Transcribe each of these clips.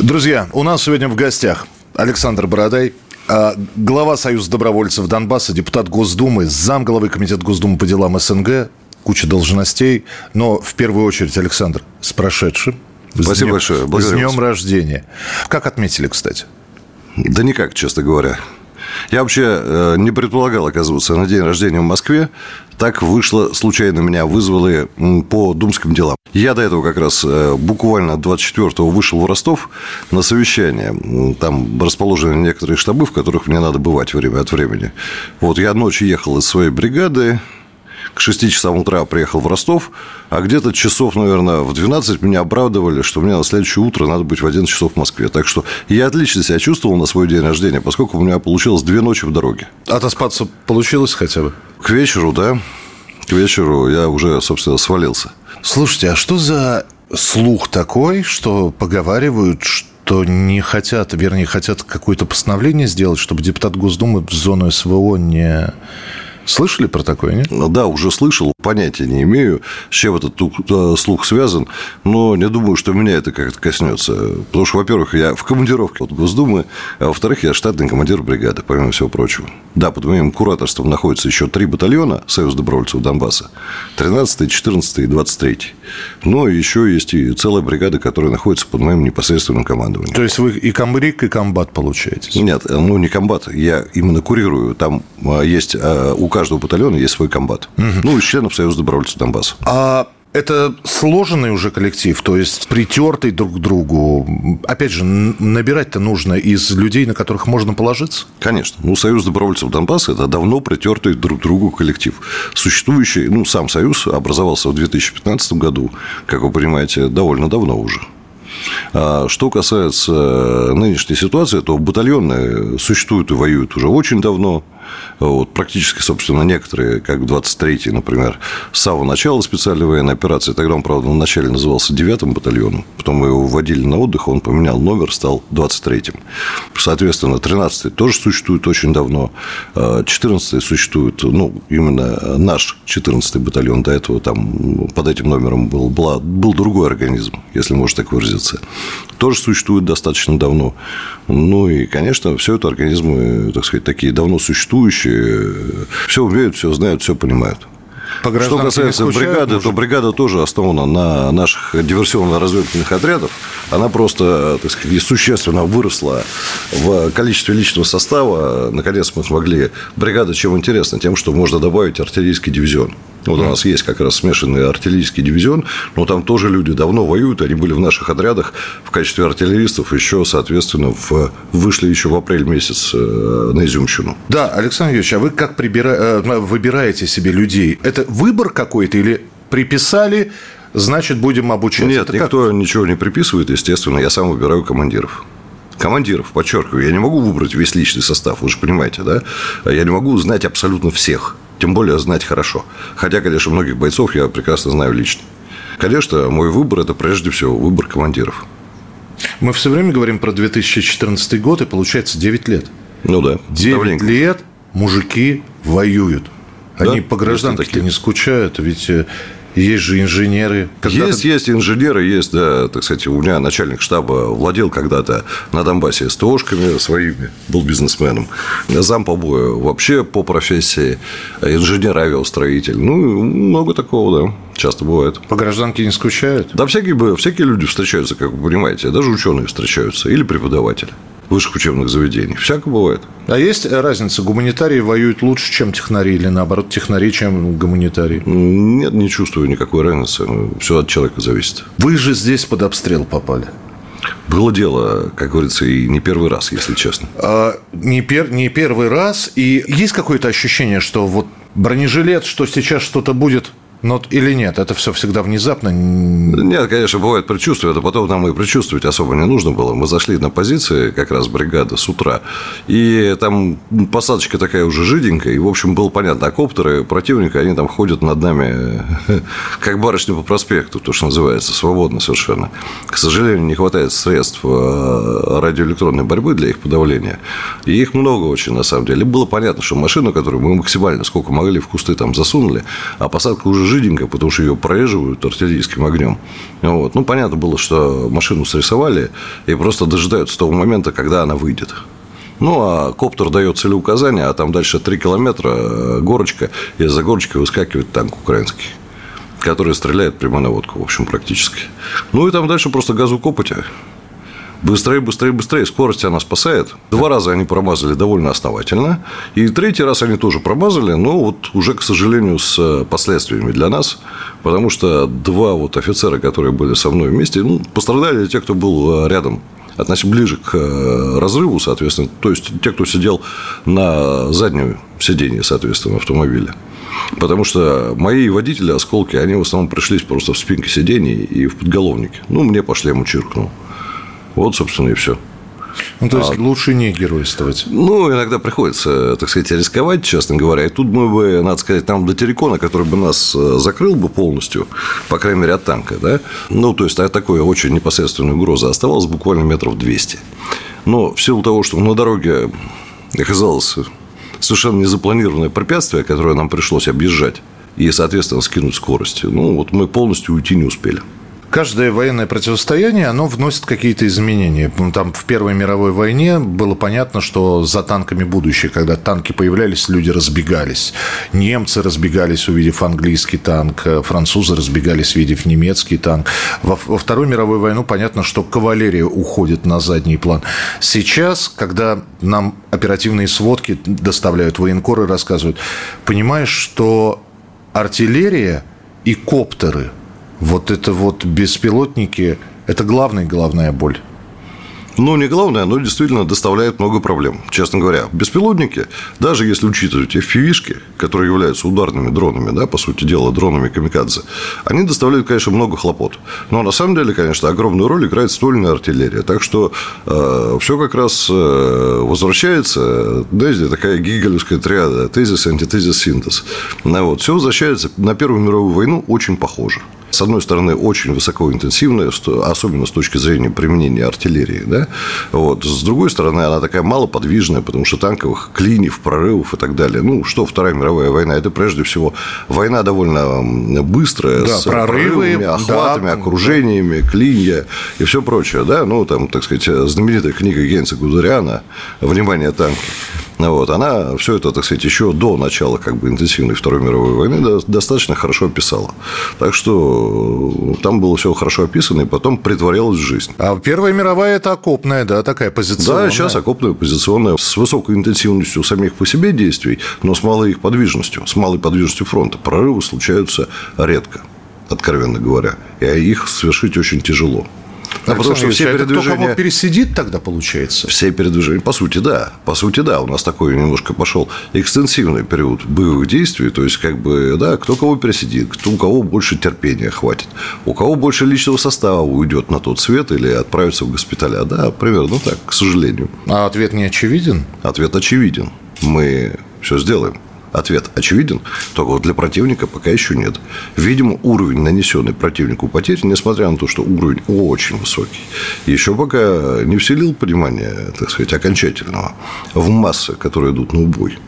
Друзья, у нас сегодня в гостях Александр Бородай, а, глава Союза добровольцев Донбасса, депутат Госдумы, замглавы Комитета Госдумы по делам СНГ, куча должностей. Но в первую очередь, Александр, с прошедшим. Спасибо с днем, большое. Благодарю с днем вас. рождения. Как отметили, кстати? Да никак, честно говоря. Я вообще э, не предполагал оказываться на день рождения в Москве. Так вышло, случайно меня вызвали по думским делам. Я до этого как раз э, буквально 24-го вышел в Ростов на совещание. Там расположены некоторые штабы, в которых мне надо бывать время от времени. Вот я ночью ехал из своей бригады, к 6 часам утра приехал в Ростов, а где-то часов, наверное, в 12 меня обрадовали, что мне на следующее утро надо быть в 11 часов в Москве. Так что я отлично себя чувствовал на свой день рождения, поскольку у меня получилось две ночи в дороге. Отоспаться получилось хотя бы? К вечеру, да. К вечеру я уже, собственно, свалился. Слушайте, а что за слух такой, что поговаривают, что не хотят, вернее, хотят какое-то постановление сделать, чтобы депутат Госдумы в зону СВО не Слышали про такое, нет? Да, уже слышал, понятия не имею, с чем этот э, слух связан, но не думаю, что меня это как-то коснется. Потому что, во-первых, я в командировке от Госдумы, а во-вторых, я штатный командир бригады, помимо всего прочего. Да, под моим кураторством находится еще три батальона Союз добровольцев Донбасса. 13 14 и 23 Но еще есть и целая бригада, которая находится под моим непосредственным командованием. То есть вы и комбриг, и комбат получаетесь? Нет, ну не комбат, я именно курирую. Там а, есть а, у каждого батальона есть свой комбат. Угу. Ну, из членов Союза добровольцев Донбасса. А это сложенный уже коллектив, то есть притертый друг к другу. Опять же, набирать-то нужно из людей, на которых можно положиться? Конечно. Ну, Союз добровольцев Донбасса – это давно притертый друг к другу коллектив. Существующий, ну, сам Союз образовался в 2015 году, как вы понимаете, довольно давно уже. А что касается нынешней ситуации, то батальоны существуют и воюют уже очень давно. Вот, практически, собственно, некоторые, как 23-й, например, с самого начала специальной военной операции, тогда он, правда, вначале назывался 9-м батальоном, потом мы его вводили на отдых, он поменял номер, стал 23-м. Соответственно, 13-й тоже существует очень давно, 14-й существует, ну, именно наш 14-й батальон, до этого там под этим номером был, была, был другой организм, если можно так выразиться, тоже существует достаточно давно. Ну, и, конечно, все это организмы, так сказать, такие давно существующие, случае все умеют, все знают, все понимают. По Что касается бригады, может? то бригада тоже основана на наших диверсионно-разведывательных отрядах. Она просто, так сказать, существенно выросла в количестве личного состава. Наконец мы смогли. Бригада чем интересна? Тем, что можно добавить артиллерийский дивизион. Вот у нас есть как раз смешанный артиллерийский дивизион, но там тоже люди давно воюют, они были в наших отрядах в качестве артиллеристов, еще, соответственно, в, вышли еще в апрель месяц э, на Изюмщину. Да, Александр Юрьевич, а вы как прибира... Э, выбираете себе людей? Это выбор какой-то или приписали, значит, будем обучать? Нет, Это никто как? ничего не приписывает, естественно, я сам выбираю командиров командиров, подчеркиваю, я не могу выбрать весь личный состав, вы же понимаете, да? Я не могу знать абсолютно всех тем более знать хорошо. Хотя, конечно, многих бойцов я прекрасно знаю лично. Конечно, мой выбор – это прежде всего выбор командиров. Мы все время говорим про 2014 год, и получается 9 лет. Ну да. 9 давненько. лет мужики воюют. Они да, по гражданке не скучают, ведь э, есть же инженеры. Когда есть, есть инженеры, есть, да, так сказать, у меня начальник штаба владел когда-то на Донбассе СТОшками своими, был бизнесменом. Зам по бою вообще по профессии инженер-авиастроитель. Ну, много такого, да, часто бывает. По гражданке не скучают? Да, всякие, всякие люди встречаются, как вы понимаете, даже ученые встречаются или преподаватели высших учебных заведений. Всяко бывает. А есть разница? Гуманитарии воюют лучше, чем технари, или наоборот, технари, чем гуманитарии? Нет, не чувствую никакой разницы. Все от человека зависит. Вы же здесь под обстрел попали. Было дело, как говорится, и не первый раз, если честно. А, не, пер, не первый раз. И есть какое-то ощущение, что вот бронежилет, что сейчас что-то будет Но, или нет? Это все всегда внезапно? Нет, конечно, бывает предчувствие. Это потом нам и предчувствовать особо не нужно было. Мы зашли на позиции, как раз бригада с утра. И там посадочка такая уже жиденькая. И, в общем, было понятно. А коптеры противника, они там ходят над нами, как барышня по проспекту, то, что называется, свободно совершенно. К сожалению, не хватает средств э, радиоэлектронной борьбы для их подавления. И их много очень, на самом деле. Было понятно, что машину, которую мы максимально сколько могли в кусты там засунули, а посадка уже жиденькая, потому что ее прореживают артиллерийским огнем. Вот. Ну, понятно было, что машину срисовали и просто дожидаются того момента, когда она выйдет. Ну, а коптер дает целеуказание, а там дальше 3 километра э, горочка, и за горочкой выскакивает танк украинский который стреляет прямо на водку, в общем, практически. Ну, и там дальше просто газу копоть. Быстрее, быстрее, быстрее. Скорость она спасает. Два раза они промазали довольно основательно. И третий раз они тоже промазали, но вот уже, к сожалению, с э, последствиями для нас. Потому что два вот офицера, которые были со мной вместе, ну, пострадали те, кто был э, рядом относительно ближе к э, разрыву, соответственно, то есть те, кто сидел на заднем сиденье, соответственно, автомобиля. Потому что мои водители, осколки, они в основном пришлись просто в спинке сидений и в подголовнике. Ну, мне по шлему чиркнул. Вот, собственно, и все. Ну, то есть, а, лучше не геройствовать. Ну, иногда приходится, так сказать, рисковать, честно говоря. И тут мы бы, надо сказать, там до Терекона, который бы нас э, закрыл бы полностью, по крайней мере, от танка, да, ну, то есть, а такой очень непосредственной угрозы оставалось буквально метров 200. Но в силу того, что на дороге оказалось совершенно незапланированное препятствие, которое нам пришлось объезжать, и, соответственно, скинуть скорость, ну, вот мы полностью уйти не успели каждое военное противостояние, оно вносит какие-то изменения. Там в Первой мировой войне было понятно, что за танками будущее. Когда танки появлялись, люди разбегались. Немцы разбегались, увидев английский танк. Французы разбегались, увидев немецкий танк. Во, во Второй мировой войну понятно, что кавалерия уходит на задний план. Сейчас, когда нам оперативные сводки доставляют военкоры, рассказывают, понимаешь, что артиллерия и коптеры – вот это вот беспилотники, это главная главная боль. Ну, не главное, но действительно доставляет много проблем. Честно говоря, беспилотники, даже если учитывать fpv которые являются ударными дронами, да, по сути дела, дронами камикадзе, они доставляют, конечно, много хлопот. Но на самом деле, конечно, огромную роль играет ствольная артиллерия. Так что э, все как раз э, возвращается, знаете, такая гигелевская триада, тезис, антитезис, синтез. Ну, вот, все возвращается на Первую мировую войну очень похоже с одной стороны, очень высокоинтенсивная, особенно с точки зрения применения артиллерии, да? вот. с другой стороны, она такая малоподвижная, потому что танковых клиньев, прорывов и так далее. Ну, что Вторая мировая война? Это прежде всего война довольно быстрая, да, с прорывы, прорывами, охватами, да, окружениями, да. клинья и все прочее. Да? Ну, там, так сказать, знаменитая книга Генца Гудериана «Внимание, танки». Вот, она все это, так сказать, еще до начала как бы, интенсивной Второй мировой войны достаточно хорошо описала. Так что там было все хорошо описано, и потом притворялось в жизнь. А Первая мировая – это окопная, да, такая позиционная? Да, сейчас окопная, позиционная, с высокой интенсивностью самих по себе действий, но с малой их подвижностью, с малой подвижностью фронта. Прорывы случаются редко, откровенно говоря, и их совершить очень тяжело. А потому что все передвижения... Кто кого пересидит тогда, получается? Все передвижения, по сути, да. По сути, да. У нас такой немножко пошел экстенсивный период боевых действий. То есть, как бы, да, кто кого пересидит, кто у кого больше терпения хватит, у кого больше личного состава уйдет на тот свет или отправится в госпиталя. Да, примерно так, к сожалению. А ответ не очевиден? Ответ очевиден. Мы все сделаем. Ответ очевиден, только вот для противника пока еще нет. Видимо, уровень, нанесенный противнику потерь, несмотря на то, что уровень очень высокий, еще пока не вселил понимание, так сказать, окончательного в массы, которые идут на убой.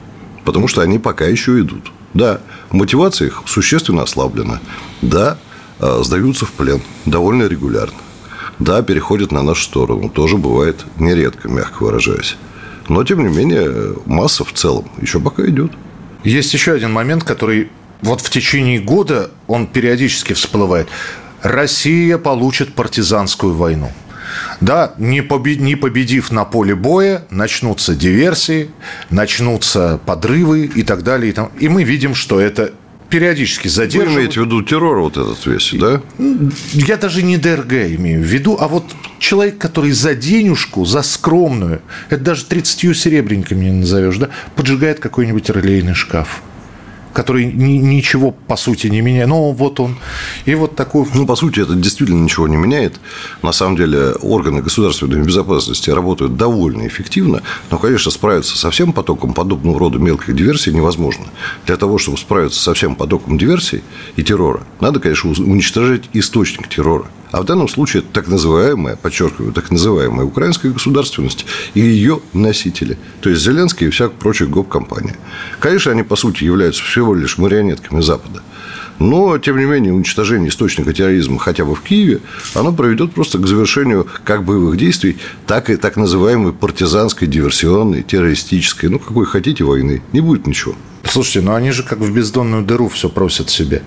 Потому что они пока еще идут. Да, мотивация их существенно ослаблена. Да, а, сдаются в плен довольно регулярно. Да, переходят на нашу сторону. Тоже бывает нередко, мягко выражаясь. Но, тем не менее, масса в целом еще пока идет. Есть еще один момент, который вот в течение года он периодически всплывает. Россия получит партизанскую войну. Да, не, побед, не победив на поле боя, начнутся диверсии, начнутся подрывы и так далее. И, там. и мы видим, что это периодически задерживают. Вы имеете в виду террор вот этот весь, да? Я даже не ДРГ имею в виду, а вот человек, который за денежку, за скромную, это даже 30 серебряниками не назовешь, да, поджигает какой-нибудь релейный шкаф. Который ни, ничего, по сути, не меняет. Ну, вот он. И вот такой... Ну, по сути, это действительно ничего не меняет. На самом деле, органы государственной безопасности работают довольно эффективно, но, конечно, справиться со всем потоком подобного рода мелких диверсий невозможно. Для того, чтобы справиться со всем потоком диверсий и террора, надо, конечно, уничтожать источник террора. А в данном случае это так называемая, подчеркиваю, так называемая украинская государственность и ее носители. То есть Зеленский и всякая прочая гоп-компания. Конечно, они, по сути, являются всего лишь марионетками Запада. Но, тем не менее, уничтожение источника терроризма хотя бы в Киеве, оно приведет просто к завершению как боевых действий, так и так называемой партизанской, диверсионной, террористической, ну, какой хотите войны. Не будет ничего. Слушайте, ну они же как в бездонную дыру все просят себе.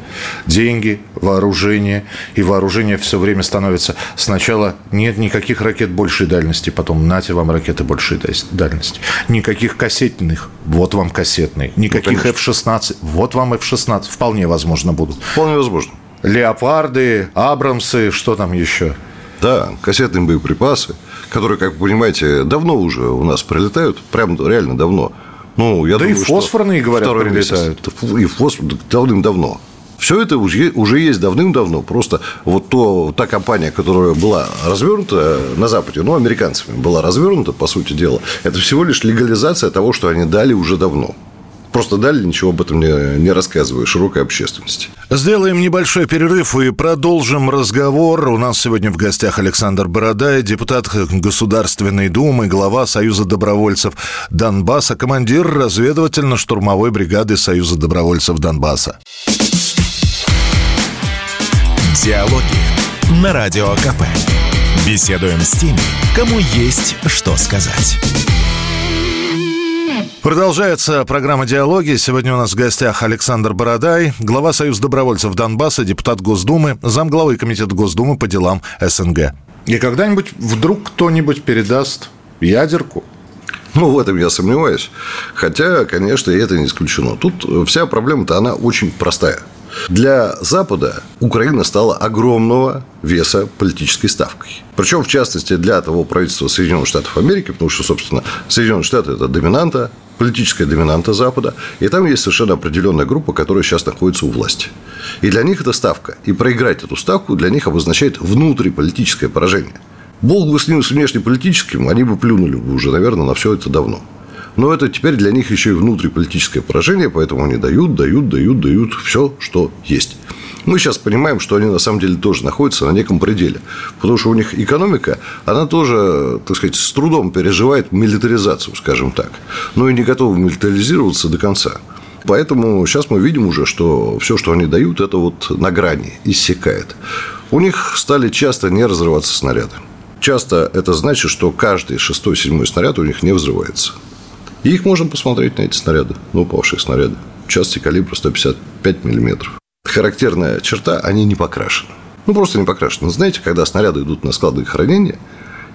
Деньги, вооружение. И вооружение все время становится... Сначала нет никаких ракет большей дальности, потом нате вам ракеты большей дальности. Никаких кассетных, вот вам кассетные. Никаких ну, F-16, вот вам F-16. Вполне возможно будут. Вполне возможно. Леопарды, Абрамсы, что там еще? Да, кассетные боеприпасы, которые, как вы понимаете, давно уже у нас прилетают, прям реально давно. Ну, я да думаю, и фосфорные, говорят, прилетают. Месяц, и фосфор давным-давно. Все это уже, уже есть давным-давно. Просто вот то, та компания, которая была развернута на Западе, ну, американцами была развернута, по сути дела, это всего лишь легализация того, что они дали уже давно. Просто дали, ничего об этом не, не рассказываю широкой общественности. Сделаем небольшой перерыв и продолжим разговор. У нас сегодня в гостях Александр Бородай, депутат Государственной Думы, глава Союза добровольцев Донбасса, командир разведывательно-штурмовой бригады Союза добровольцев Донбасса. Диалоги на Радио КП. Беседуем с теми, кому есть что сказать. Продолжается программа «Диалоги». Сегодня у нас в гостях Александр Бородай, глава Союза добровольцев Донбасса, депутат Госдумы, замглавы Комитета Госдумы по делам СНГ. И когда-нибудь вдруг кто-нибудь передаст ядерку? Ну, в этом я сомневаюсь. Хотя, конечно, и это не исключено. Тут вся проблема-то, она очень простая – для Запада Украина стала огромного веса политической ставкой. Причем, в частности, для того правительства Соединенных Штатов Америки, потому что, собственно, Соединенные Штаты – это доминанта, политическая доминанта Запада, и там есть совершенно определенная группа, которая сейчас находится у власти. И для них это ставка. И проиграть эту ставку для них обозначает внутриполитическое поражение. Бог бы с ним, с внешнеполитическим, они бы плюнули бы уже, наверное, на все это давно. Но это теперь для них еще и внутриполитическое поражение, поэтому они дают, дают, дают, дают все, что есть. Мы сейчас понимаем, что они на самом деле тоже находятся на неком пределе. Потому что у них экономика, она тоже, так сказать, с трудом переживает милитаризацию, скажем так. Но и не готова милитаризироваться до конца. Поэтому сейчас мы видим уже, что все, что они дают, это вот на грани, иссякает. У них стали часто не разрываться снаряды. Часто это значит, что каждый шестой, седьмой снаряд у них не взрывается. И их можно посмотреть на эти снаряды, ну, упавшие снаряды. Части калибра 155 миллиметров. Характерная черта – они не покрашены. Ну, просто не покрашены. Знаете, когда снаряды идут на склады хранения,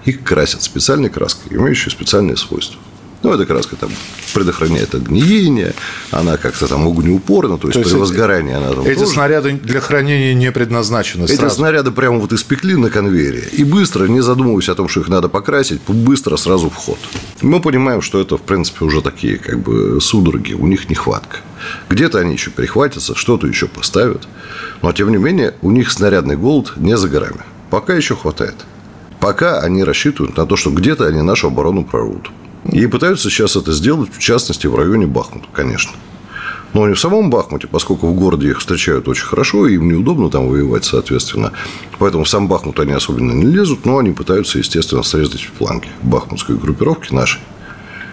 их красят специальной краской, имеющей специальные свойства. Ну, эта краска там предохраняет от гниения, она как-то там огнеупорна, то есть, то есть при возгорании она там Эти тоже... снаряды для хранения не предназначены Эти сразу. снаряды прямо вот испекли на конвейере, и быстро, не задумываясь о том, что их надо покрасить, быстро сразу в ход. Мы понимаем, что это, в принципе, уже такие как бы судороги, у них нехватка. Где-то они еще перехватятся, что-то еще поставят, но, тем не менее, у них снарядный голод не за горами. Пока еще хватает. Пока они рассчитывают на то, что где-то они нашу оборону прорвут. И пытаются сейчас это сделать, в частности, в районе Бахмута, конечно. Но не в самом Бахмуте, поскольку в городе их встречают очень хорошо, и им неудобно там воевать, соответственно. Поэтому в сам Бахмут они особенно не лезут, но они пытаются, естественно, срезать фланги бахмутской группировки нашей.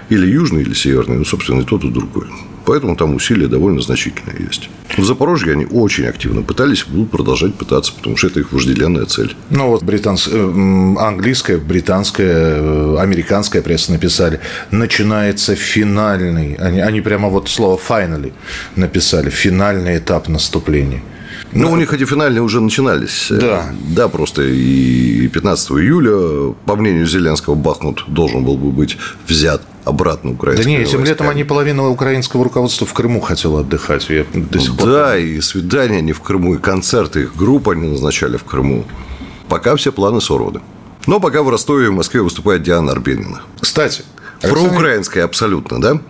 Или южный, или северный, ну, собственно, и тот, и другой. Поэтому там усилия довольно значительные есть. В Запорожье они очень активно пытались, будут продолжать пытаться, потому что это их вожделенная цель. Ну, вот британская, э, английская, британская, э, американская пресса написали, начинается финальный, они, они прямо вот слово «finally» написали, финальный этап наступления. Ну, у них эти финальные уже начинались. Да. Да, просто и 15 июля, по мнению Зеленского, Бахмут должен был бы быть взят обратно украинскими Да нет, этим летом они половину украинского руководства в Крыму хотела отдыхать. Я до сих пор да, и свидания они в Крыму, и концерты их групп они назначали в Крыму. Пока все планы сорваны. Но пока в Ростове и в Москве выступает Диана Арбенина. Кстати. Проукраинская абсолютно, да?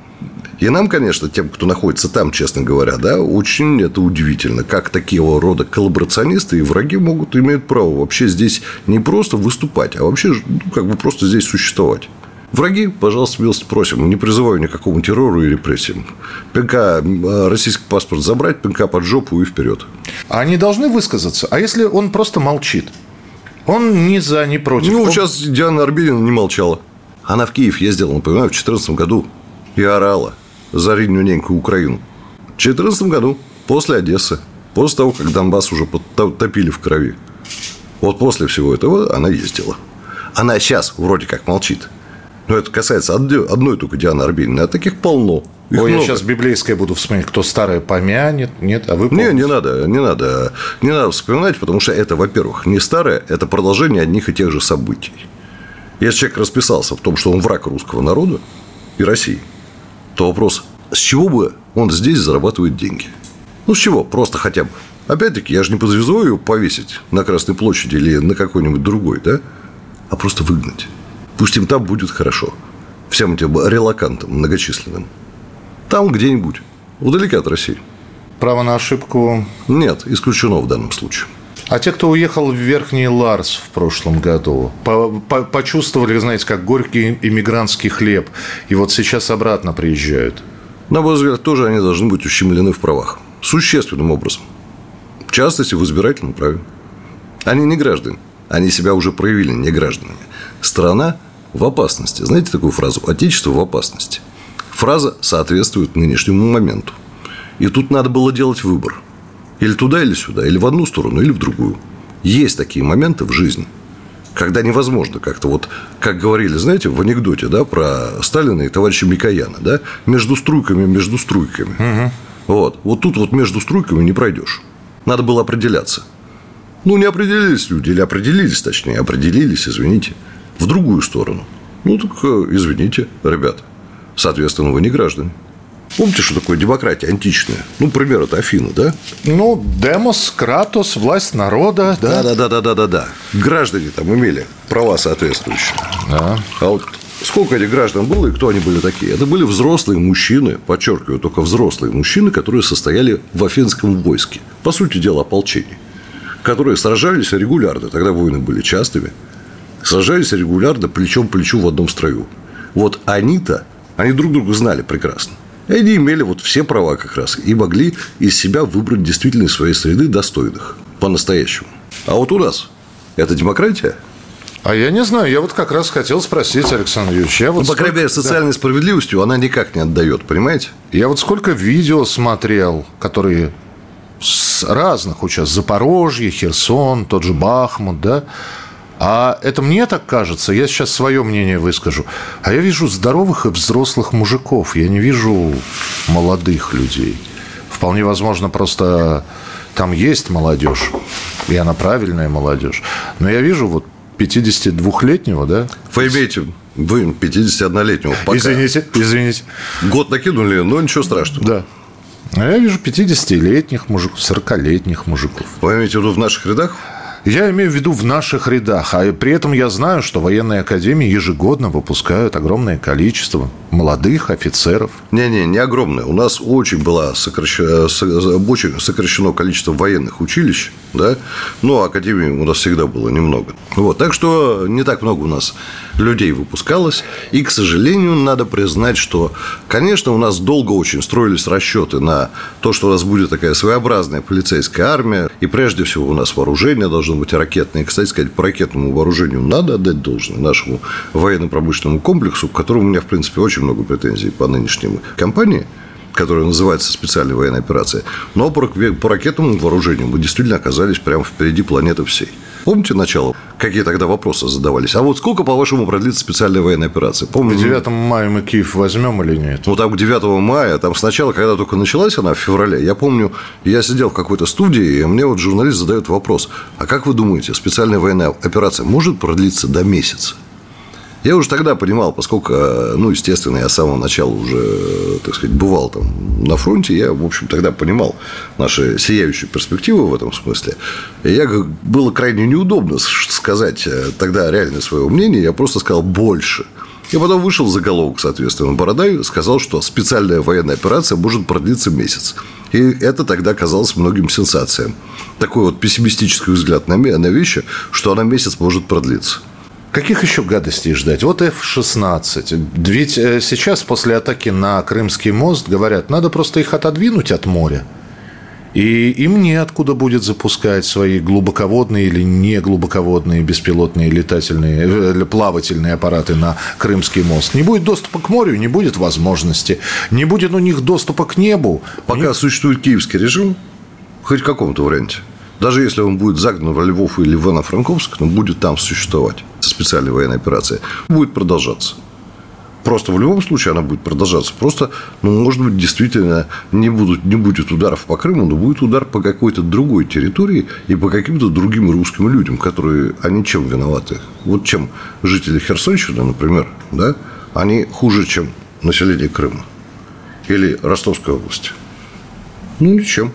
И нам, конечно, тем, кто находится там, честно говоря, да, очень это удивительно, как такого рода коллаборационисты и враги могут иметь право вообще здесь не просто выступать, а вообще ну, как бы просто здесь существовать. Враги, пожалуйста, милости просим. Не призываю ни к какому террору и репрессиям. Пинка, э, российский паспорт забрать, пинка под жопу и вперед. А они должны высказаться. А если он просто молчит? Он ни за, ни против. Ну, он... сейчас Диана Арбенина не молчала. Она в Киев ездила, напоминаю, в 2014 году и орала за рідню ненькую Украину. В 2014 году, после Одессы, после того, как Донбасс уже топили в крови. Вот после всего этого она ездила. Она сейчас вроде как молчит. Но это касается одной только Дианы Арбениной, а таких полно. Их Ой, много. я сейчас библейское буду вспоминать, кто старое помянет, нет, а вы помните? Не, не надо, не надо, не надо вспоминать, потому что это, во-первых, не старое, это продолжение одних и тех же событий. Если человек расписался в том, что он враг русского народа и России, то вопрос, с чего бы он здесь зарабатывает деньги? Ну, с чего? Просто хотя бы. Опять-таки, я же не призываю его повесить на Красной площади или на какой-нибудь другой, да? А просто выгнать. Пусть им там будет хорошо. Всем этим релакантам многочисленным. Там где-нибудь, вдалеке от России. Право на ошибку? Нет, исключено в данном случае. А те, кто уехал в Верхний Ларс в прошлом году, по -по почувствовали, знаете, как горький иммигрантский хлеб, и вот сейчас обратно приезжают? На мой взгляд, тоже они должны быть ущемлены в правах. Существенным образом. В частности, в избирательном праве. Они не граждане. Они себя уже проявили не гражданами. Страна в опасности. Знаете такую фразу? Отечество в опасности. Фраза соответствует нынешнему моменту. И тут надо было делать выбор. Или туда, или сюда, или в одну сторону, или в другую. Есть такие моменты в жизни, когда невозможно как-то вот, как говорили, знаете, в анекдоте, да, про Сталина и товарища Микояна, да, между струйками, между струйками. Угу. Вот. Вот тут вот между струйками не пройдешь. Надо было определяться. Ну, не определились люди, или определились, точнее, определились, извините, в другую сторону. Ну, так э, извините, ребята. Соответственно, вы не граждане. Помните, что такое демократия античная? Ну, пример это Афины, да? Ну, демос, кратос, власть народа, да? Да, да, да, да, да, да. Граждане там имели права соответствующие. Да. А вот сколько этих граждан было и кто они были такие? Это были взрослые мужчины, подчеркиваю, только взрослые мужчины, которые состояли в афинском войске. По сути дела, ополчение. Которые сражались регулярно. Тогда войны были частыми. Сражались регулярно плечом к плечу в одном строю. Вот они-то, они друг друга знали прекрасно. И они имели вот все права как раз и могли из себя выбрать действительно из своей среды достойных по-настоящему. А вот у нас это демократия? А я не знаю, я вот как раз хотел спросить, Александр Юрьевич. Я вот ну, по крайней мере, социальной да. справедливостью она никак не отдает, понимаете? Я вот сколько видео смотрел, которые с разных участков, Запорожье, Херсон, тот же Бахмут, да, а это мне так кажется, я сейчас свое мнение выскажу. А я вижу здоровых и взрослых мужиков, я не вижу молодых людей. Вполне возможно, просто там есть молодежь, и она правильная молодежь. Но я вижу вот 52-летнего, да? Вы имеете вы 51-летнего пока. Извините, извините. Год накинули, но ничего страшного. Да. А я вижу 50-летних мужиков, 40-летних мужиков. Вы имеете в виду в наших рядах? Я имею в виду в наших рядах. А при этом я знаю, что военные академии ежегодно выпускают огромное количество молодых офицеров. Не-не, не огромное. У нас очень было сокращено, очень сокращено количество военных училищ, да, но академий у нас всегда было немного. Вот, так что не так много у нас людей выпускалось. И, к сожалению, надо признать, что, конечно, у нас долго очень строились расчеты на то, что у нас будет такая своеобразная полицейская армия, и прежде всего у нас вооружение должно быть ракетное. И, кстати сказать, по ракетному вооружению надо отдать должное нашему военно-промышленному комплексу, к которому у меня, в принципе, очень много претензий по нынешней компании – которая называется специальная военная операция. Но по, по ракетному вооружению мы действительно оказались прямо впереди планеты всей. Помните начало? Какие тогда вопросы задавались? А вот сколько, по-вашему, продлится специальная военная операция? Помните? К 9 мая мы Киев возьмем или нет? Ну, там к 9 мая, там сначала, когда только началась она в феврале, я помню, я сидел в какой-то студии, и мне вот журналист задает вопрос, а как вы думаете, специальная военная операция может продлиться до месяца? Я уже тогда понимал, поскольку, э, ну, естественно, я с самого начала уже, так сказать, бывал там на фронте, я, в общем, тогда понимал наши сияющие перспективы в этом смысле. И я было крайне неудобно сказать э, тогда реально свое мнение, я просто сказал больше. И потом вышел заголовок, соответственно, Бородай сказал, что специальная военная операция может продлиться месяц. И это тогда казалось многим сенсацией. Такой вот пессимистический взгляд на, на вещи, что она месяц может продлиться. Каких еще гадостей ждать? Вот F-16. Ведь э, сейчас после атаки на Крымский мост говорят, надо просто их отодвинуть от моря. И им неоткуда будет запускать свои глубоководные или не глубоководные беспилотные летательные, э, плавательные аппараты на Крымский мост. Не будет доступа к морю, не будет возможности. Не будет у них доступа к небу. Пока них... существует киевский режим, хоть в каком-то варианте, даже если он будет загнан в Львов или в Ивано-Франковск, он будет там существовать. Специальная военная операция будет продолжаться. Просто в любом случае она будет продолжаться. Просто, ну, может быть, действительно не, будут, не будет ударов по Крыму, но будет удар по какой-то другой территории и по каким-то другим русским людям, которые, они чем виноваты? Вот чем жители Херсонщины, например, да, они хуже, чем население Крыма или Ростовской области. Ну, ничем.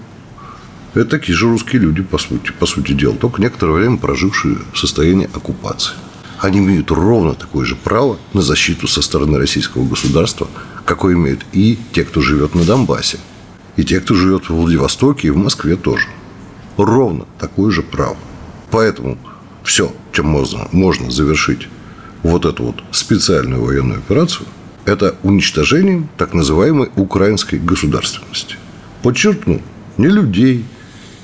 Это такие же русские люди, по сути, по сути дела, только некоторое время прожившие в состоянии оккупации они имеют ровно такое же право на защиту со стороны российского государства, какое имеют и те, кто живет на Донбассе, и те, кто живет в Владивостоке и в Москве тоже. Ровно такое же право. Поэтому все, чем можно, можно завершить вот эту вот специальную военную операцию, это уничтожением так называемой украинской государственности. Подчеркну, не людей,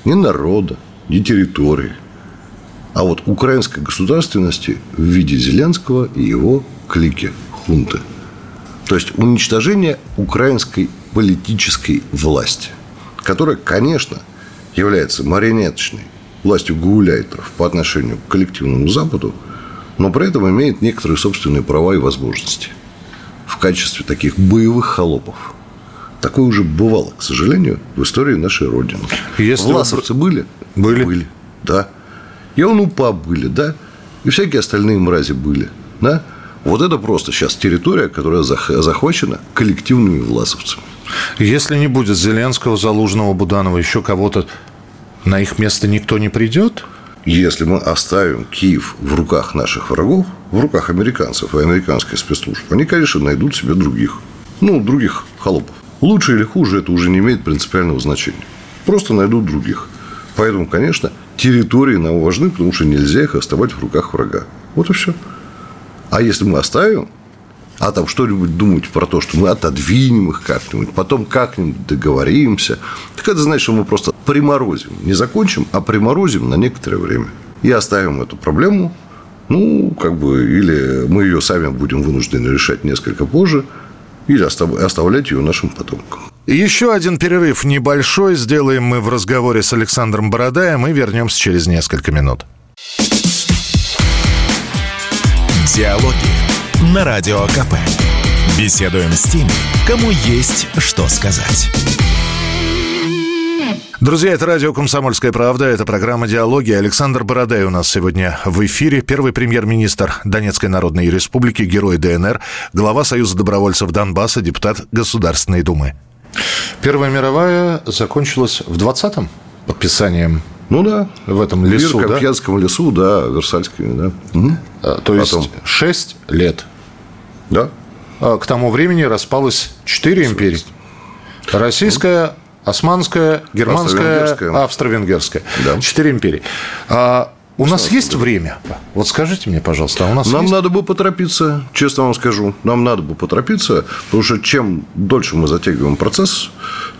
не народа, не территории – а вот украинской государственности в виде Зеленского и его клики, хунты. То есть уничтожение украинской политической власти, которая, конечно, является марионеточной властью гауляйтеров по отношению к коллективному Западу, но при этом имеет некоторые собственные права и возможности в качестве таких боевых холопов. Такое уже бывало, к сожалению, в истории нашей Родины. Если Власовцы были? Были. Были, да. И он УПА были, да, и всякие остальные мрази были, да. Вот это просто сейчас территория, которая захвачена коллективными власовцами. Если не будет Зеленского, Залужного, Буданова, еще кого-то, на их место никто не придет? Если мы оставим Киев в руках наших врагов, в руках американцев и американской спецслужб, они, конечно, найдут себе других, ну, других холопов. Лучше или хуже, это уже не имеет принципиального значения. Просто найдут других. Поэтому, конечно, территории нам важны, потому что нельзя их оставать в руках врага. Вот и все. А если мы оставим, а там что-нибудь думать про то, что мы отодвинем их как-нибудь, потом как-нибудь договоримся, так это значит, что мы просто приморозим. Не закончим, а приморозим на некоторое время. И оставим эту проблему, ну, как бы, или мы ее сами будем вынуждены решать несколько позже, или оставлять ее нашим потомкам. Еще один перерыв небольшой сделаем мы в разговоре с Александром Бородаем и вернемся через несколько минут. Диалоги на Радио КП. Беседуем с теми, кому есть что сказать. Друзья, это радио «Комсомольская правда», это программа «Диалоги». Александр Бородай у нас сегодня в эфире. Первый премьер-министр Донецкой Народной Республики, герой ДНР, глава Союза добровольцев Донбасса, депутат Государственной Думы. Первая мировая закончилась в 20-м подписанием ну да. В этом лесу, в Кампьянском да? лесу, да, Версальскими, да. Угу. А, то есть Потом. 6 лет. Да. А, к тому времени распалось 4 империи. Российская, Османская, Германская, Австро-Венгерская. Да. Четыре империи. А, у нас есть время? Вот скажите мне, пожалуйста, а у нас Нам есть? надо бы поторопиться, честно вам скажу. Нам надо бы поторопиться, потому что чем дольше мы затягиваем процесс,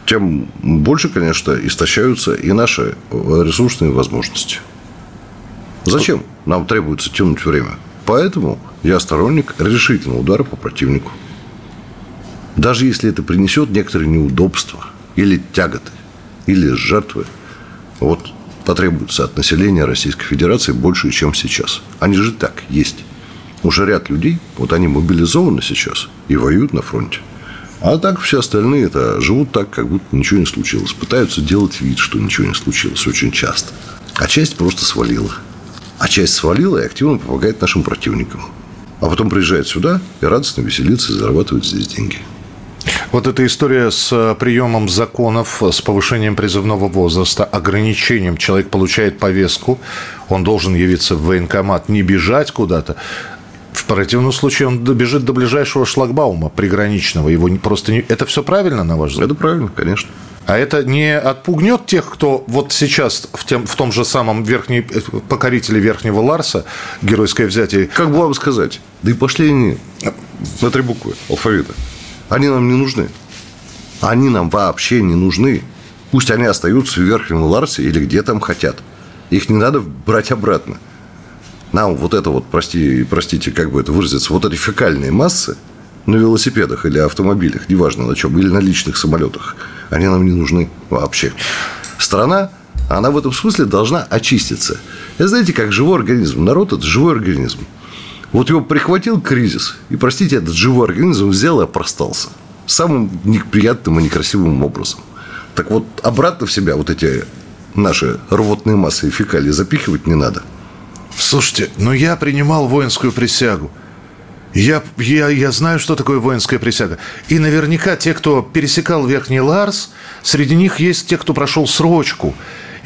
тем больше, конечно, истощаются и наши ресурсные возможности. Зачем нам требуется тянуть время? Поэтому я сторонник решительного удара по противнику. Даже если это принесет некоторые неудобства или тяготы, или жертвы. Вот потребуется от населения Российской Федерации больше, чем сейчас. Они же так есть. Уже ряд людей, вот они мобилизованы сейчас и воюют на фронте. А так все остальные это живут так, как будто ничего не случилось. Пытаются делать вид, что ничего не случилось очень часто. А часть просто свалила. А часть свалила и активно помогает нашим противникам. А потом приезжает сюда и радостно веселится и зарабатывает здесь деньги. Вот эта история с э, приемом законов, с повышением призывного возраста, ограничением. Человек получает повестку, он должен явиться в военкомат, не бежать куда-то. В противном случае он добежит до ближайшего шлагбаума приграничного. Его просто не... Это все правильно, на ваш взгляд? Это правильно, конечно. А это не отпугнет тех, кто вот сейчас в, тем, в том же самом верхней, покорителе Верхнего Ларса, геройское взятие... Как бы вам сказать? Да и пошли они на три буквы алфавита. Они нам не нужны. Они нам вообще не нужны. Пусть они остаются в Верхнем Ларсе или где там хотят. Их не надо брать обратно. Нам вот это вот, прости, простите, как бы это выразиться, вот эти фекальные массы на велосипедах или автомобилях, неважно на чем, или на личных самолетах, они нам не нужны вообще. Страна, она в этом смысле должна очиститься. Это знаете, как живой организм. Народ – это живой организм. Вот его прихватил кризис, и, простите, этот живой организм взял и опростался. Самым неприятным и некрасивым образом. Так вот, обратно в себя вот эти наши рвотные массы и фекалии запихивать не надо. Слушайте, но я принимал воинскую присягу. Я, я, я знаю, что такое воинская присяга. И наверняка те, кто пересекал Верхний Ларс, среди них есть те, кто прошел срочку.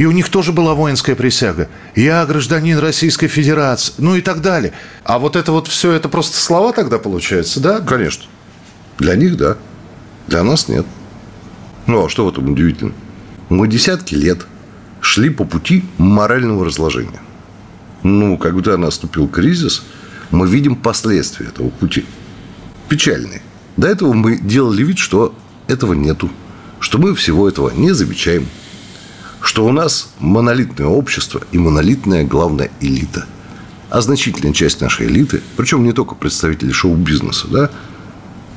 И у них тоже была воинская присяга. Я гражданин Российской Федерации, ну и так далее. А вот это вот все, это просто слова тогда получается, да? Конечно. Для них, да. Для нас нет. Ну, а что в этом удивительно? Мы десятки лет шли по пути морального разложения. Ну, когда наступил кризис, мы видим последствия этого пути. Печальные. До этого мы делали вид, что этого нету, что мы всего этого не замечаем, что у нас монолитное общество и монолитная главная элита. А значительная часть нашей элиты, причем не только представители шоу-бизнеса, да,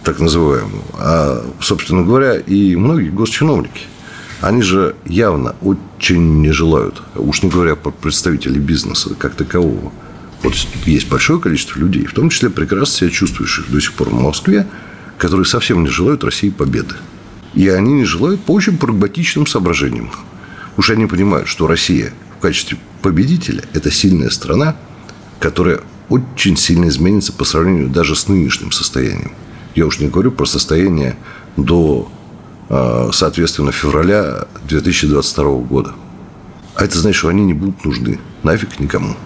так называемого, а, собственно говоря, и многие госчиновники. Они же явно очень не желают, уж не говоря про представителей бизнеса как такового. Вот есть большое количество людей, в том числе прекрасно себя чувствующих до сих пор в Москве, которые совсем не желают России победы. И они не желают по очень прагматичным соображениям. Уж они понимают, что Россия в качестве победителя – это сильная страна, которая очень сильно изменится по сравнению даже с нынешним состоянием. Я уж не говорю про состояние до, а, соответственно, февраля 2022 года. А это значит, что они не будут нужны нафиг никому.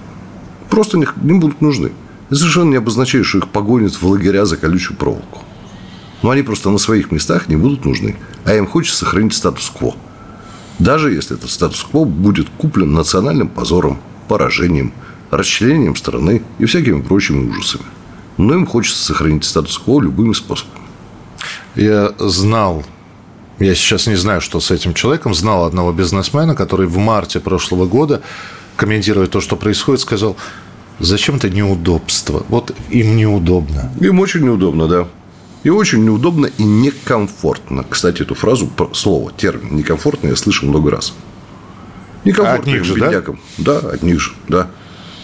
Просто не, не будут нужны. Это совершенно не обозначает, что их погонят в лагеря за колючую проволоку. Но они просто на своих местах не будут нужны. А им хочется сохранить статус-кво. Даже если этот статус-кво будет куплен национальным позором, поражением, расчленением страны и всякими прочими ужасами но им хочется сохранить статус-кво любыми способами. Я знал, я сейчас не знаю, что с этим человеком, знал одного бизнесмена, который в марте прошлого года, комментируя то, что происходит, сказал, зачем это неудобство? Вот им неудобно. Им очень неудобно, да. И очень неудобно и некомфортно. Кстати, эту фразу, слово, термин некомфортно я слышал много раз. Некомфортно а от них же, беднякам. Да? да, от них же, да.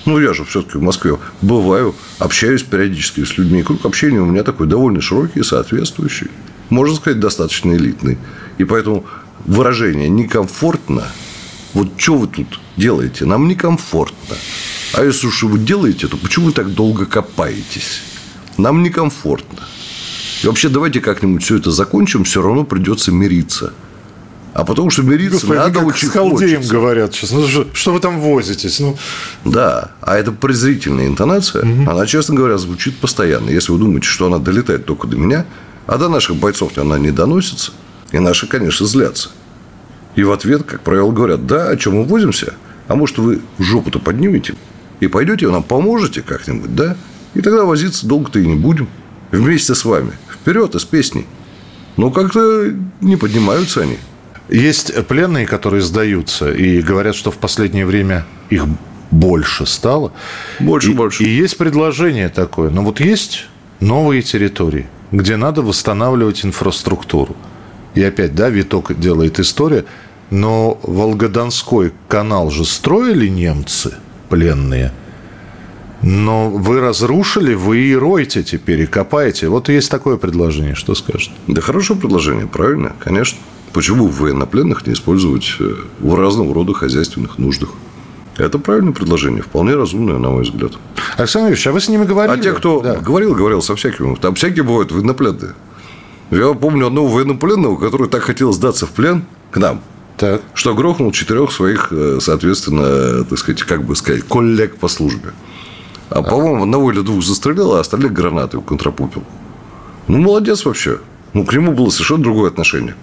Ну, я же все-таки в Москве бываю, общаюсь периодически с людьми. Круг общения у меня такой довольно широкий, соответствующий. Можно сказать, достаточно элитный. И поэтому выражение «некомфортно» Вот что вы тут делаете? Нам некомфортно. А если уж вы делаете, то почему вы так долго копаетесь? Нам некомфортно. И вообще давайте как-нибудь все это закончим, все равно придется мириться. А потому что мириться Господи, надо очень с халдеем хочется. говорят сейчас. Ну, что, что вы там возитесь? Ну... Да, а эта презрительная интонация, угу. она, честно говоря, звучит постоянно. Если вы думаете, что она долетает только до меня, а до наших бойцов она не доносится, и наши, конечно, злятся. И в ответ, как правило, говорят, да, о чем мы возимся? А может, вы жопу-то поднимете и пойдете, нам поможете как-нибудь, да? И тогда возиться долго-то и не будем. Вместе с вами. Вперед из песни. Но как-то не поднимаются они. Есть пленные, которые сдаются, и говорят, что в последнее время их больше стало. Больше, и, больше. И есть предложение такое. Но вот есть новые территории, где надо восстанавливать инфраструктуру. И опять, да, виток делает история. Но Волгодонской канал же строили немцы пленные. Но вы разрушили, вы и роете теперь, и копаете. Вот есть такое предложение. Что скажете? Да хорошее предложение, правильно, конечно. Почему военнопленных не использовать э, в разного рода хозяйственных нуждах? Это правильное предложение, вполне разумное, на мой взгляд. Александр Ильич, а вы с ними говорили? А те, кто да. говорил, говорил со всякими. Там всякие бывают военнопленные. Я помню одного военнопленного, который так хотел сдаться в плен к нам, так. что грохнул четырех своих, э, соответственно, так сказать, как бы сказать, коллег по службе. А, по-моему, одного или двух застрелил, а остальных гранаты контрапупил. Ну, молодец вообще. Ну, к нему было совершенно другое отношение.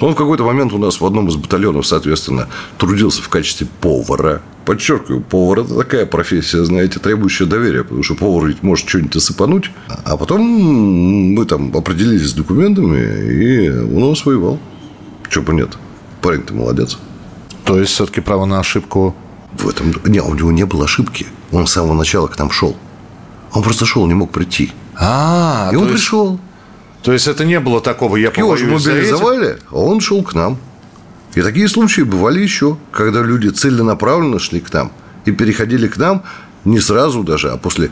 Он в какой-то момент у нас в одном из батальонов, соответственно, трудился в качестве повара. Подчеркиваю, повар – это такая профессия, знаете, требующая доверия, потому что повар ведь может что-нибудь осыпануть. А потом мы там определились с документами, и он нас воевал. Чего бы нет. Парень-то молодец. То есть, все-таки право на ошибку в этом... Не, у него не было ошибки. Он с самого начала к нам шел. Он просто шел, не мог прийти. А, и он есть... пришел. То есть это не было такого, я Его же мобилизовали, а он шел к нам. И такие случаи бывали еще, когда люди целенаправленно шли к нам и переходили к нам не сразу даже, а после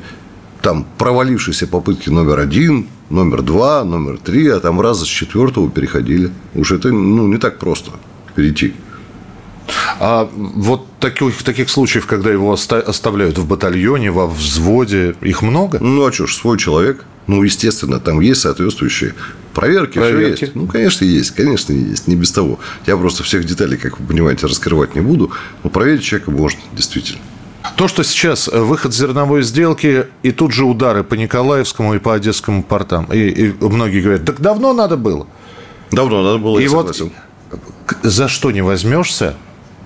там провалившейся попытки номер один, номер два, номер три, а там раза с четвертого переходили. Уж это ну, не так просто перейти. А вот таких, таких случаев, когда его оставляют в батальоне, во взводе, их много? Ну, а что ж, свой человек. Ну, естественно, там есть соответствующие проверки. проверки. есть. Ну, конечно, есть, конечно, есть. Не без того. Я просто всех деталей, как вы понимаете, раскрывать не буду. Но проверить человека можно, действительно. То, что сейчас выход зерновой сделки и тут же удары по Николаевскому и по Одесскому портам. И, и многие говорят, так давно надо было. Давно надо было, и вот согласен. за что не возьмешься,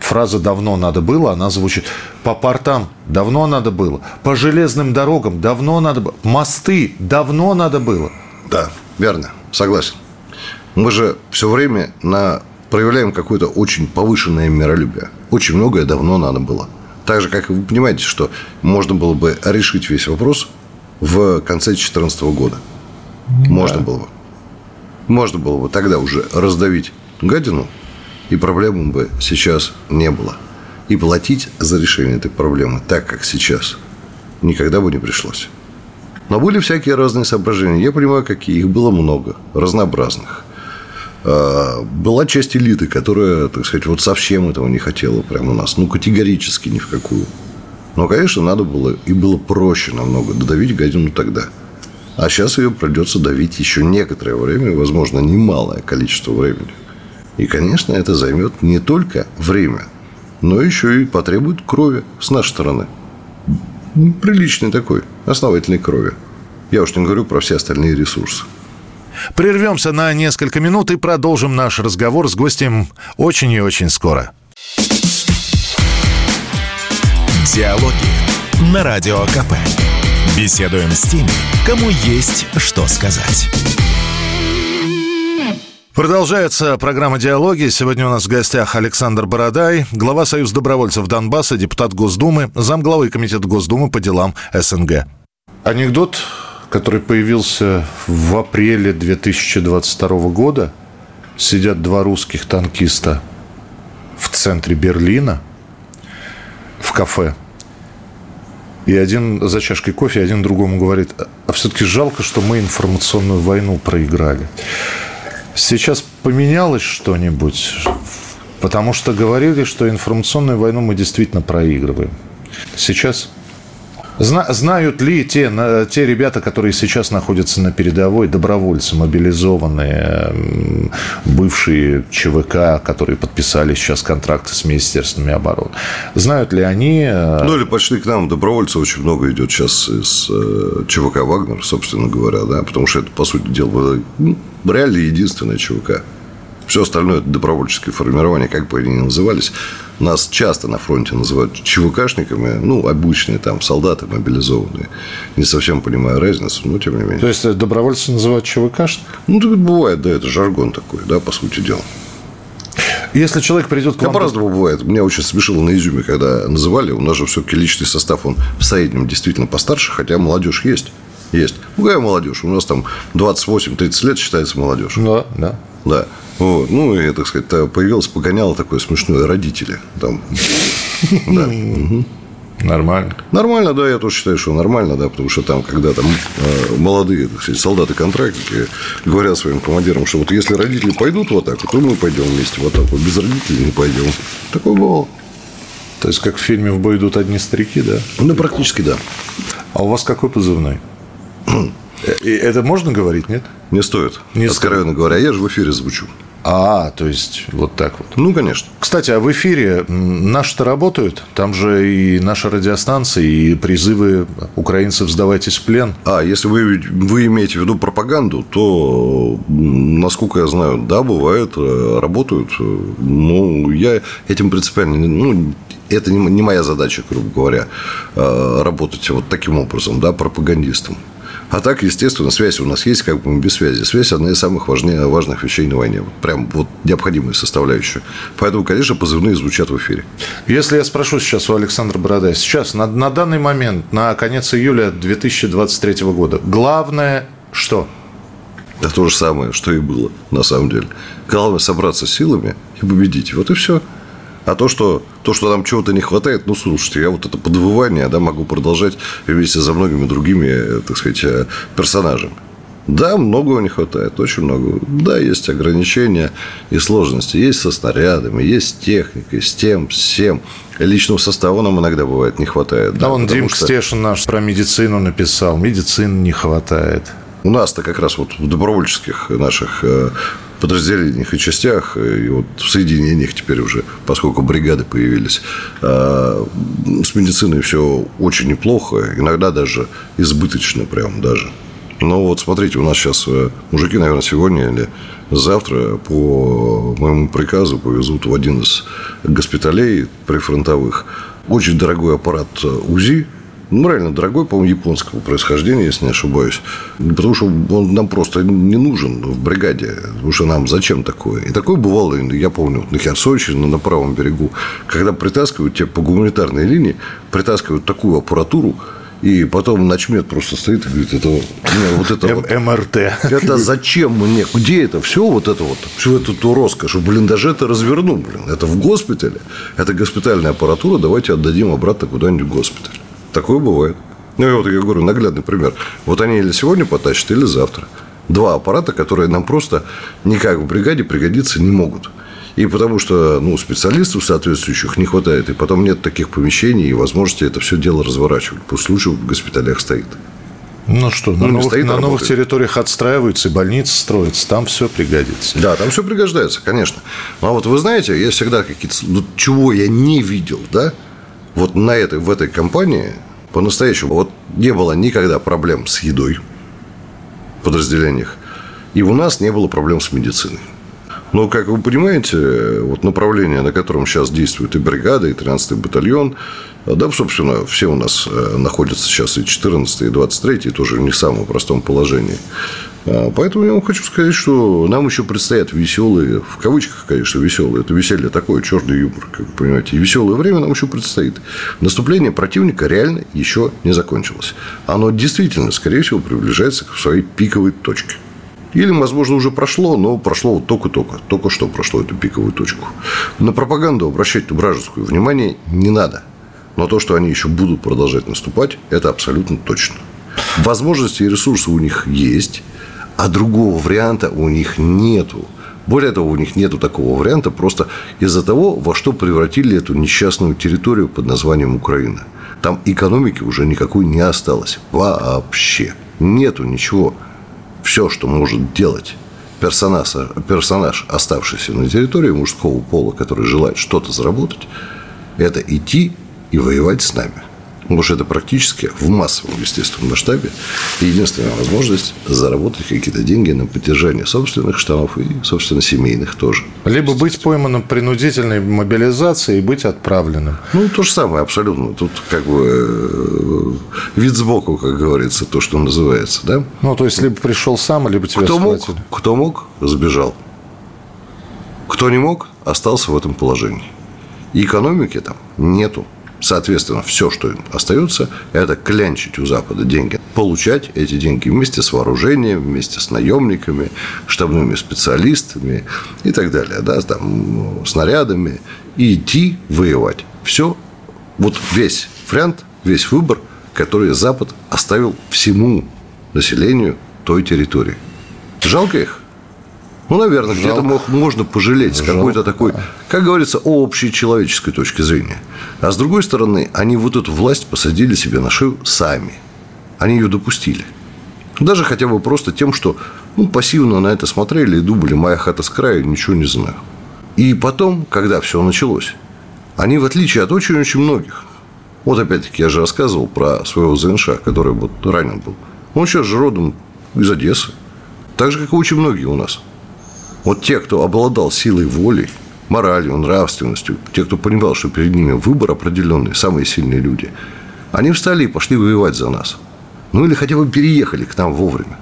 фраза «давно надо было», она звучит по портам «давно надо было», по железным дорогам «давно надо было», мосты «давно надо было». Да, верно, согласен. Мы же все время на... проявляем какое-то очень повышенное миролюбие. Очень многое давно надо было. Так же, как и вы понимаете, что можно было бы решить весь вопрос в конце 2014 года. Можно да. было бы. Можно было бы тогда уже раздавить гадину – и проблемы бы сейчас не было. И платить за решение этой проблемы так, как сейчас, никогда бы не пришлось. Но были всякие разные соображения. Я понимаю, какие. Их было много, разнообразных. А, была часть элиты, которая, так сказать, вот совсем этого не хотела прямо у нас. Ну, категорически ни в какую. Но, конечно, надо было, и было проще намного додавить гадину тогда. А сейчас ее придется давить еще некоторое время, возможно, немалое количество времени. И, конечно, это займет не только время, но еще и потребует крови с нашей стороны. Приличной такой, основательной крови. Я уж не говорю про все остальные ресурсы. Прервемся на несколько минут и продолжим наш разговор с гостем очень и очень скоро. Диалоги на Радио КП. Беседуем с теми, кому есть что сказать. Продолжается программа «Диалоги». Сегодня у нас в гостях Александр Бородай, глава Союза добровольцев Донбасса, депутат Госдумы, замглавы Комитета Госдумы по делам СНГ. Анекдот, который появился в апреле 2022 года. Сидят два русских танкиста в центре Берлина в кафе. И один за чашкой кофе, один другому говорит, а все-таки жалко, что мы информационную войну проиграли. Сейчас поменялось что-нибудь? Потому что говорили, что информационную войну мы действительно проигрываем. Сейчас Знают ли те, те ребята, которые сейчас находятся на передовой, добровольцы, мобилизованные, бывшие ЧВК, которые подписали сейчас контракты с Министерствами обороны, знают ли они... Э, ну, или пошли к нам, добровольцев очень много идет сейчас из э, ЧВК «Вагнер», собственно говоря, да, потому что это, по сути дела, ну, реально единственное ЧВК. Все остальное – это добровольческие формирования, как бы они ни назывались. Нас часто на фронте называют ЧВКшниками, ну, обычные там солдаты мобилизованные. Не совсем понимаю разницу, но тем не менее. То есть, добровольцы называют ЧВКшниками? Ну, так бывает, да, это жаргон такой, да, по сути дела. Если человек придет к вам... Да по-разному бывает. Меня очень смешило на изюме, когда называли. У нас же все-таки личный состав, он в среднем действительно постарше, хотя молодежь есть. Есть. Ну, какая молодежь? У нас там 28-30 лет считается молодежь. Да, да. Да. Вот. Ну, и, так сказать, появилось погоняло такое смешное родители. Там. Да. Нормально. Нормально, да, я тоже считаю, что нормально, да, потому что там, когда там э, молодые, так сказать, солдаты-контрактники говорят своим командирам, что вот если родители пойдут вот так, то мы пойдем вместе вот так вот, без родителей не пойдем. Такое бывало. То есть, как в фильме «В бой идут одни старики», да? Ну, практически да. А у вас какой позывной? И это можно говорить, нет? Не стоит. Не Откровенно стоит. говоря, я же в эфире звучу. А, то есть вот так вот. Ну, конечно. Кстати, а в эфире наши-то работают? Там же и наша радиостанция, и призывы украинцев «сдавайтесь в плен». А, если вы, вы имеете в виду пропаганду, то, насколько я знаю, да, бывает, э, работают. Ну, я этим принципиально... Ну, это не моя задача, грубо говоря, э, работать вот таким образом, да, пропагандистом. А так, естественно, связь у нас есть, как бы без связи. Связь – одна из самых важнее, важных вещей на войне. Прям вот необходимая составляющая. Поэтому, конечно, позывные звучат в эфире. Если я спрошу сейчас у Александра Бородая, сейчас, на, на данный момент, на конец июля 2023 года, главное что? Да то же самое, что и было, на самом деле. Главное – собраться силами и победить. Вот и все. А то, что, то, что нам чего-то не хватает, ну, слушайте, я вот это подвывание да, могу продолжать вместе со многими другими, так сказать, э, персонажами. Да, многого не хватает, очень много. Да, есть ограничения и сложности. Есть со снарядами, есть с техникой, с тем, с тем. Личного состава нам иногда бывает не хватает. Да, да он Дим что... Стешин наш про медицину написал. Медицины не хватает. У нас-то как раз вот в добровольческих наших э, подразделениях и частях, и вот в соединениях теперь уже, поскольку бригады появились, а, с медициной все очень неплохо, иногда даже избыточно прям даже. Но вот смотрите, у нас сейчас э, мужики, наверное, сегодня или завтра по моему приказу повезут в один из госпиталей прифронтовых очень дорогой аппарат э, УЗИ, ну, реально дорогой, по-моему, японского происхождения, если не ошибаюсь. Потому что он нам просто не нужен в бригаде. Потому что нам зачем такое? И такое бывало, я помню, на Херсонщине, на правом берегу, когда притаскивают тебе по гуманитарной линии, притаскивают такую аппаратуру, и потом начмет просто стоит и говорит, это вот это вот, МРТ. Это зачем мне? Где это все? Вот это вот, всю эту ту роскошь. Блин, даже это разверну, блин. Это в госпитале. Это госпитальная аппаратура. Давайте отдадим обратно куда-нибудь в госпиталь. Такое бывает. Ну, и вот я говорю, наглядный пример. Вот они или сегодня потащат, или завтра. Два аппарата, которые нам просто никак в бригаде пригодиться не могут. И потому что ну, специалистов соответствующих не хватает, и потом нет таких помещений и возможности это все дело разворачивать. Пусть лучше в госпиталях стоит. Ну что, ну, на, новых, стоит, на новых территориях отстраиваются, и больницы строятся, там все пригодится. Да, там все пригождается, конечно. Ну, а вот вы знаете, я всегда какие-то... Ну, чего я не видел, да? Вот на этой, в этой компании по-настоящему вот не было никогда проблем с едой в подразделениях. И у нас не было проблем с медициной. Но, как вы понимаете, вот направление, на котором сейчас действует и бригада, и 13-й батальон, да, собственно, все у нас э, находятся сейчас и 14 и 23 и тоже не в самом простом положении. А, поэтому я вам хочу сказать, что нам еще предстоят веселые, в кавычках, конечно, веселые, это веселье такое, черный юмор, как вы понимаете, и веселое время нам еще предстоит. Наступление противника реально еще не закончилось. Оно действительно, скорее всего, приближается к своей пиковой точке. Или, возможно, уже прошло, но прошло вот только-только. Только что прошло эту пиковую точку. На пропаганду обращать вражеское внимание не надо. Но то, что они еще будут продолжать наступать, это абсолютно точно. Возможности и ресурсы у них есть а другого варианта у них нету. Более того, у них нету такого варианта просто из-за того, во что превратили эту несчастную территорию под названием Украина. Там экономики уже никакой не осталось. Вообще. Нету ничего. Все, что может делать персонаж, персонаж, оставшийся на территории мужского пола, который желает что-то заработать, это идти и воевать с нами. Потому что это практически в массовом, естественном масштабе единственная возможность заработать какие-то деньги на поддержание собственных штанов и, собственно, семейных тоже. Либо быть пойманным принудительной мобилизацией и быть отправленным. Ну, то же самое абсолютно. Тут как бы э, вид сбоку, как говорится, то, что называется, да? Ну, то есть, либо пришел сам, либо тебя кто схватили. Мог, кто мог, сбежал. Кто не мог, остался в этом положении. И экономики там нету. Соответственно, все, что остается, это клянчить у Запада деньги. Получать эти деньги вместе с вооружением, вместе с наемниками, штабными специалистами и так далее, да, там, снарядами, и идти воевать. Все, вот весь вариант, весь выбор, который Запад оставил всему населению той территории. Жалко их? Ну, наверное, где-то можно пожалеть с какой-то такой, как говорится, общей человеческой точки зрения. А с другой стороны, они вот эту власть посадили себе на шею сами. Они ее допустили. Даже хотя бы просто тем, что ну, пассивно на это смотрели и думали, моя хата с краю, ничего не знаю. И потом, когда все началось, они, в отличие от очень-очень многих, вот опять-таки я же рассказывал про своего ЗНШ, который вот ранен был. Он сейчас же родом из Одессы. Так же, как и очень многие у нас. Вот те, кто обладал силой воли, моралью, нравственностью, те, кто понимал, что перед ними выбор определенный, самые сильные люди, они встали и пошли воевать за нас. Ну, или хотя бы переехали к нам вовремя.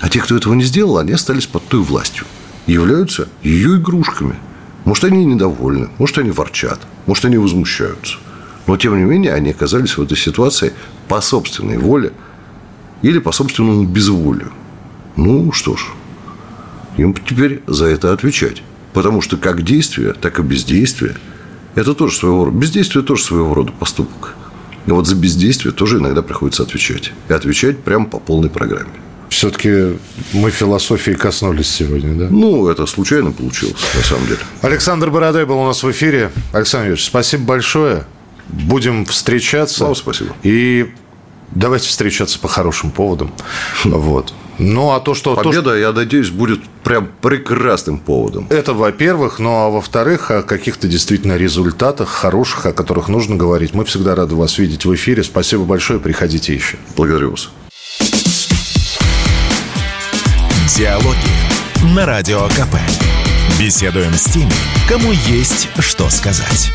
А те, кто этого не сделал, они остались под той властью. Являются ее игрушками. Может, они недовольны, может, они ворчат, может, они возмущаются. Но, тем не менее, они оказались в этой ситуации по собственной воле или по собственному безволию. Ну, что ж, им теперь за это отвечать. Потому что как действие, так и бездействие – это тоже своего рода. Бездействие тоже своего рода поступок. И вот за бездействие тоже иногда приходится отвечать. И отвечать прямо по полной программе. Все-таки мы философии коснулись сегодня, да? Ну, это случайно получилось, на самом деле. Александр Бородай был у нас в эфире. Александр Юрьевич, спасибо большое. Будем встречаться. Вам спасибо. И давайте встречаться по хорошим поводам. Вот. Ну, а то, что... Победа, то, что... я надеюсь, будет прям прекрасным поводом. Это, во-первых. Ну, а во-вторых, о каких-то действительно результатах хороших, о которых нужно говорить. Мы всегда рады вас видеть в эфире. Спасибо большое. Приходите еще. Благодарю вас. Диалоги на Радио КП. Беседуем с теми, кому есть что сказать.